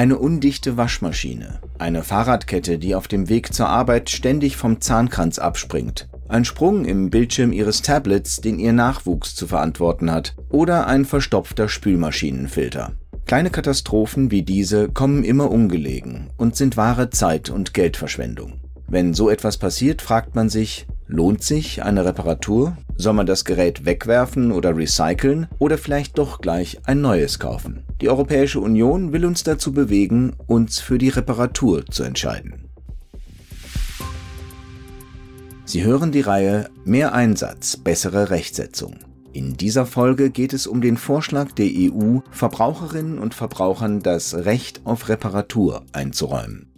Eine undichte Waschmaschine, eine Fahrradkette, die auf dem Weg zur Arbeit ständig vom Zahnkranz abspringt, ein Sprung im Bildschirm ihres Tablets, den ihr Nachwuchs zu verantworten hat, oder ein verstopfter Spülmaschinenfilter. Kleine Katastrophen wie diese kommen immer ungelegen und sind wahre Zeit- und Geldverschwendung. Wenn so etwas passiert, fragt man sich, lohnt sich eine Reparatur? Soll man das Gerät wegwerfen oder recyceln oder vielleicht doch gleich ein neues kaufen? Die Europäische Union will uns dazu bewegen, uns für die Reparatur zu entscheiden. Sie hören die Reihe Mehr Einsatz, bessere Rechtsetzung. In dieser Folge geht es um den Vorschlag der EU, Verbraucherinnen und Verbrauchern das Recht auf Reparatur einzuräumen.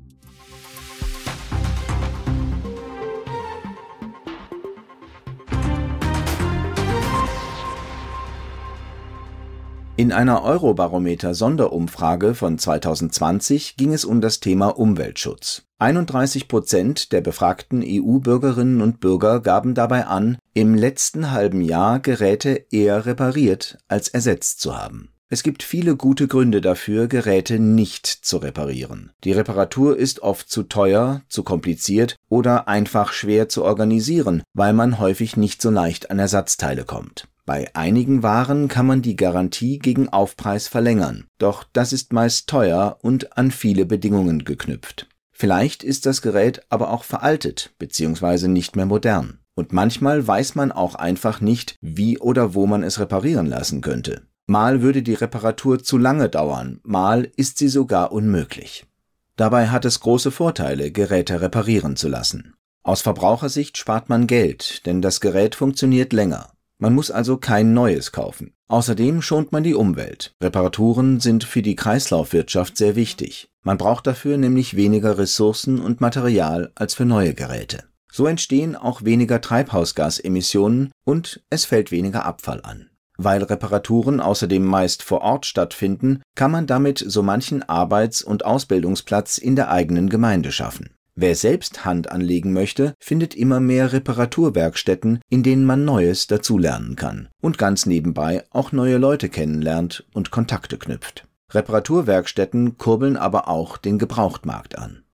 In einer Eurobarometer-Sonderumfrage von 2020 ging es um das Thema Umweltschutz. 31 Prozent der befragten EU-Bürgerinnen und Bürger gaben dabei an, im letzten halben Jahr Geräte eher repariert als ersetzt zu haben. Es gibt viele gute Gründe dafür, Geräte nicht zu reparieren. Die Reparatur ist oft zu teuer, zu kompliziert oder einfach schwer zu organisieren, weil man häufig nicht so leicht an Ersatzteile kommt. Bei einigen Waren kann man die Garantie gegen Aufpreis verlängern, doch das ist meist teuer und an viele Bedingungen geknüpft. Vielleicht ist das Gerät aber auch veraltet bzw. nicht mehr modern. Und manchmal weiß man auch einfach nicht, wie oder wo man es reparieren lassen könnte. Mal würde die Reparatur zu lange dauern, mal ist sie sogar unmöglich. Dabei hat es große Vorteile, Geräte reparieren zu lassen. Aus Verbrauchersicht spart man Geld, denn das Gerät funktioniert länger. Man muss also kein neues kaufen. Außerdem schont man die Umwelt. Reparaturen sind für die Kreislaufwirtschaft sehr wichtig. Man braucht dafür nämlich weniger Ressourcen und Material als für neue Geräte. So entstehen auch weniger Treibhausgasemissionen und es fällt weniger Abfall an. Weil Reparaturen außerdem meist vor Ort stattfinden, kann man damit so manchen Arbeits- und Ausbildungsplatz in der eigenen Gemeinde schaffen. Wer selbst Hand anlegen möchte, findet immer mehr Reparaturwerkstätten, in denen man Neues dazulernen kann und ganz nebenbei auch neue Leute kennenlernt und Kontakte knüpft. Reparaturwerkstätten kurbeln aber auch den Gebrauchtmarkt an.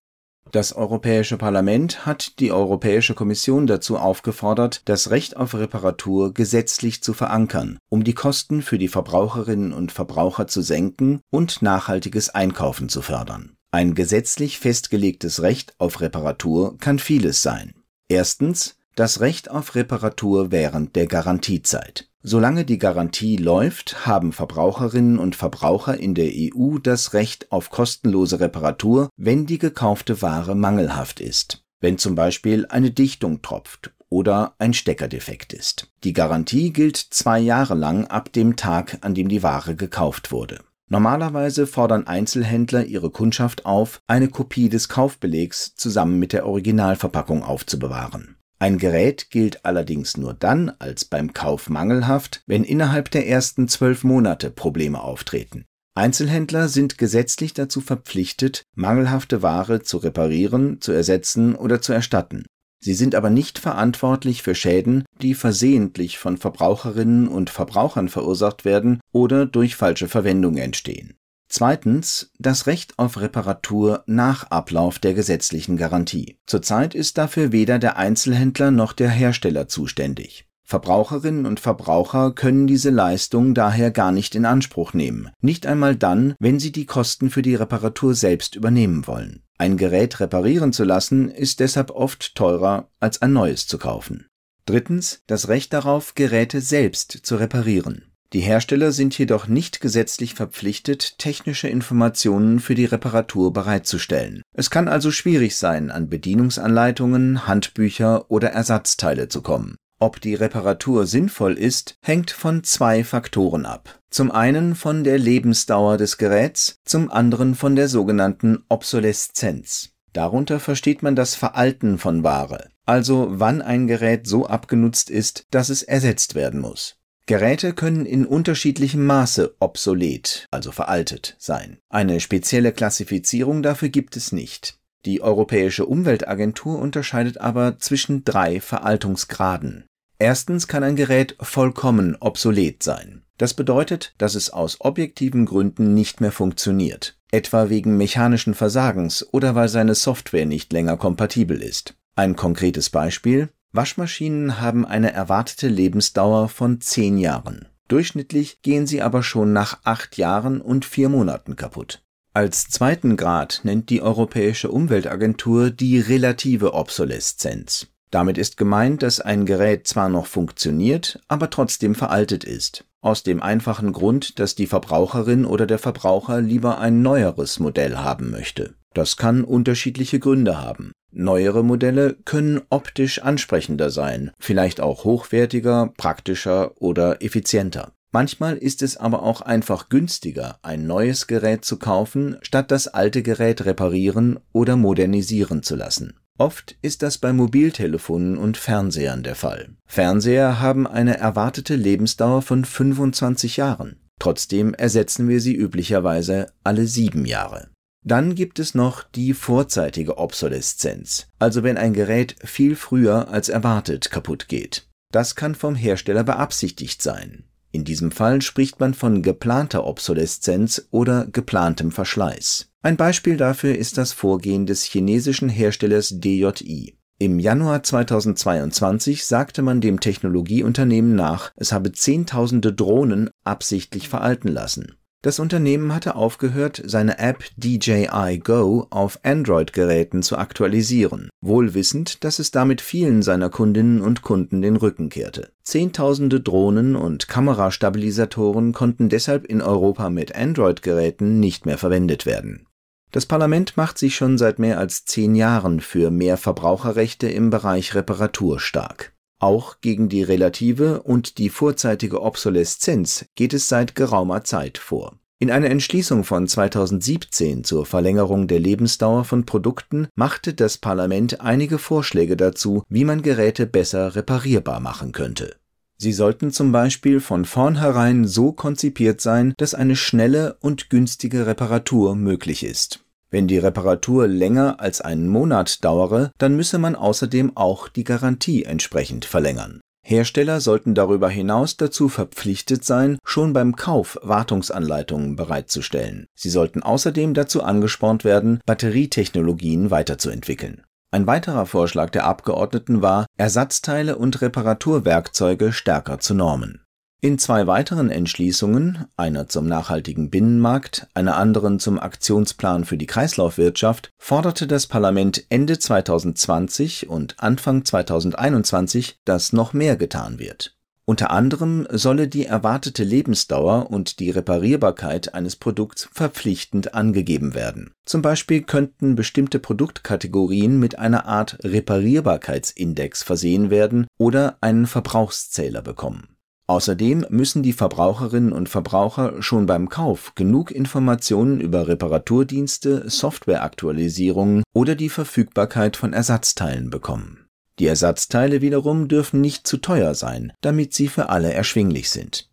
Das Europäische Parlament hat die Europäische Kommission dazu aufgefordert, das Recht auf Reparatur gesetzlich zu verankern, um die Kosten für die Verbraucherinnen und Verbraucher zu senken und nachhaltiges Einkaufen zu fördern. Ein gesetzlich festgelegtes Recht auf Reparatur kann vieles sein. Erstens das Recht auf Reparatur während der Garantiezeit. Solange die Garantie läuft, haben Verbraucherinnen und Verbraucher in der EU das Recht auf kostenlose Reparatur, wenn die gekaufte Ware mangelhaft ist, wenn zum Beispiel eine Dichtung tropft oder ein Stecker defekt ist. Die Garantie gilt zwei Jahre lang ab dem Tag, an dem die Ware gekauft wurde. Normalerweise fordern Einzelhändler ihre Kundschaft auf, eine Kopie des Kaufbelegs zusammen mit der Originalverpackung aufzubewahren. Ein Gerät gilt allerdings nur dann als beim Kauf mangelhaft, wenn innerhalb der ersten zwölf Monate Probleme auftreten. Einzelhändler sind gesetzlich dazu verpflichtet, mangelhafte Ware zu reparieren, zu ersetzen oder zu erstatten. Sie sind aber nicht verantwortlich für Schäden, die versehentlich von Verbraucherinnen und Verbrauchern verursacht werden oder durch falsche Verwendung entstehen. Zweitens das Recht auf Reparatur nach Ablauf der gesetzlichen Garantie. Zurzeit ist dafür weder der Einzelhändler noch der Hersteller zuständig. Verbraucherinnen und Verbraucher können diese Leistung daher gar nicht in Anspruch nehmen, nicht einmal dann, wenn sie die Kosten für die Reparatur selbst übernehmen wollen. Ein Gerät reparieren zu lassen ist deshalb oft teurer als ein neues zu kaufen. Drittens das Recht darauf, Geräte selbst zu reparieren. Die Hersteller sind jedoch nicht gesetzlich verpflichtet, technische Informationen für die Reparatur bereitzustellen. Es kann also schwierig sein, an Bedienungsanleitungen, Handbücher oder Ersatzteile zu kommen. Ob die Reparatur sinnvoll ist, hängt von zwei Faktoren ab. Zum einen von der Lebensdauer des Geräts, zum anderen von der sogenannten Obsoleszenz. Darunter versteht man das Veralten von Ware, also wann ein Gerät so abgenutzt ist, dass es ersetzt werden muss. Geräte können in unterschiedlichem Maße obsolet, also veraltet, sein. Eine spezielle Klassifizierung dafür gibt es nicht. Die Europäische Umweltagentur unterscheidet aber zwischen drei Veraltungsgraden. Erstens kann ein Gerät vollkommen obsolet sein. Das bedeutet, dass es aus objektiven Gründen nicht mehr funktioniert. etwa wegen mechanischen Versagens oder weil seine Software nicht länger kompatibel ist. Ein konkretes Beispiel Waschmaschinen haben eine erwartete Lebensdauer von zehn Jahren. Durchschnittlich gehen sie aber schon nach acht Jahren und vier Monaten kaputt. Als zweiten Grad nennt die Europäische Umweltagentur die relative Obsoleszenz. Damit ist gemeint, dass ein Gerät zwar noch funktioniert, aber trotzdem veraltet ist. Aus dem einfachen Grund, dass die Verbraucherin oder der Verbraucher lieber ein neueres Modell haben möchte. Das kann unterschiedliche Gründe haben. Neuere Modelle können optisch ansprechender sein, vielleicht auch hochwertiger, praktischer oder effizienter. Manchmal ist es aber auch einfach günstiger, ein neues Gerät zu kaufen, statt das alte Gerät reparieren oder modernisieren zu lassen. Oft ist das bei Mobiltelefonen und Fernsehern der Fall. Fernseher haben eine erwartete Lebensdauer von 25 Jahren. Trotzdem ersetzen wir sie üblicherweise alle sieben Jahre. Dann gibt es noch die vorzeitige Obsoleszenz, also wenn ein Gerät viel früher als erwartet kaputt geht. Das kann vom Hersteller beabsichtigt sein. In diesem Fall spricht man von geplanter Obsoleszenz oder geplantem Verschleiß. Ein Beispiel dafür ist das Vorgehen des chinesischen Herstellers DJI. Im Januar 2022 sagte man dem Technologieunternehmen nach, es habe Zehntausende Drohnen absichtlich veralten lassen. Das Unternehmen hatte aufgehört, seine App DJI Go auf Android-Geräten zu aktualisieren, wohl wissend, dass es damit vielen seiner Kundinnen und Kunden den Rücken kehrte. Zehntausende Drohnen und Kamerastabilisatoren konnten deshalb in Europa mit Android-Geräten nicht mehr verwendet werden. Das Parlament macht sich schon seit mehr als zehn Jahren für mehr Verbraucherrechte im Bereich Reparatur stark. Auch gegen die relative und die vorzeitige Obsoleszenz geht es seit geraumer Zeit vor. In einer Entschließung von 2017 zur Verlängerung der Lebensdauer von Produkten machte das Parlament einige Vorschläge dazu, wie man Geräte besser reparierbar machen könnte. Sie sollten zum Beispiel von vornherein so konzipiert sein, dass eine schnelle und günstige Reparatur möglich ist wenn die Reparatur länger als einen Monat dauere, dann müsse man außerdem auch die Garantie entsprechend verlängern. Hersteller sollten darüber hinaus dazu verpflichtet sein, schon beim Kauf Wartungsanleitungen bereitzustellen. Sie sollten außerdem dazu angespornt werden, Batterietechnologien weiterzuentwickeln. Ein weiterer Vorschlag der Abgeordneten war, Ersatzteile und Reparaturwerkzeuge stärker zu normen. In zwei weiteren Entschließungen, einer zum nachhaltigen Binnenmarkt, einer anderen zum Aktionsplan für die Kreislaufwirtschaft, forderte das Parlament Ende 2020 und Anfang 2021, dass noch mehr getan wird. Unter anderem solle die erwartete Lebensdauer und die Reparierbarkeit eines Produkts verpflichtend angegeben werden. Zum Beispiel könnten bestimmte Produktkategorien mit einer Art Reparierbarkeitsindex versehen werden oder einen Verbrauchszähler bekommen Außerdem müssen die Verbraucherinnen und Verbraucher schon beim Kauf genug Informationen über Reparaturdienste, Softwareaktualisierungen oder die Verfügbarkeit von Ersatzteilen bekommen. Die Ersatzteile wiederum dürfen nicht zu teuer sein, damit sie für alle erschwinglich sind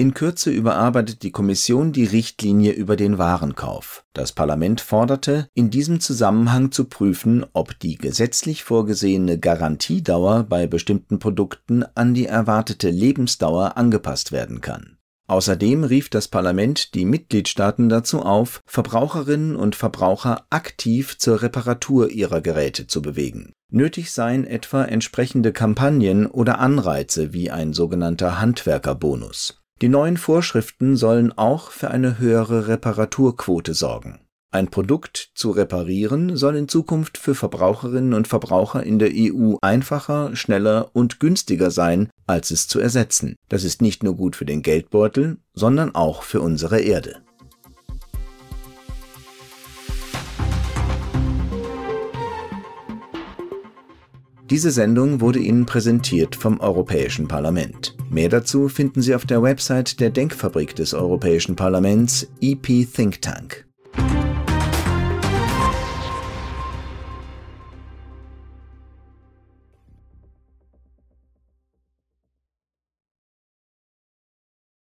in Kürze überarbeitet die Kommission die Richtlinie über den Warenkauf. Das Parlament forderte, in diesem Zusammenhang zu prüfen, ob die gesetzlich vorgesehene Garantiedauer bei bestimmten Produkten an die erwartete Lebensdauer angepasst werden kann. Außerdem rief das Parlament die Mitgliedstaaten dazu auf, Verbraucherinnen und Verbraucher aktiv zur Reparatur ihrer Geräte zu bewegen. Nötig seien etwa entsprechende Kampagnen oder Anreize wie ein sogenannter Handwerkerbonus. Die neuen Vorschriften sollen auch für eine höhere Reparaturquote sorgen. Ein Produkt zu reparieren soll in Zukunft für Verbraucherinnen und Verbraucher in der EU einfacher, schneller und günstiger sein, als es zu ersetzen. Das ist nicht nur gut für den Geldbeutel, sondern auch für unsere Erde. Diese Sendung wurde Ihnen präsentiert vom Europäischen Parlament. Mehr dazu finden Sie auf der Website der Denkfabrik des Europäischen Parlaments EP Think Tank.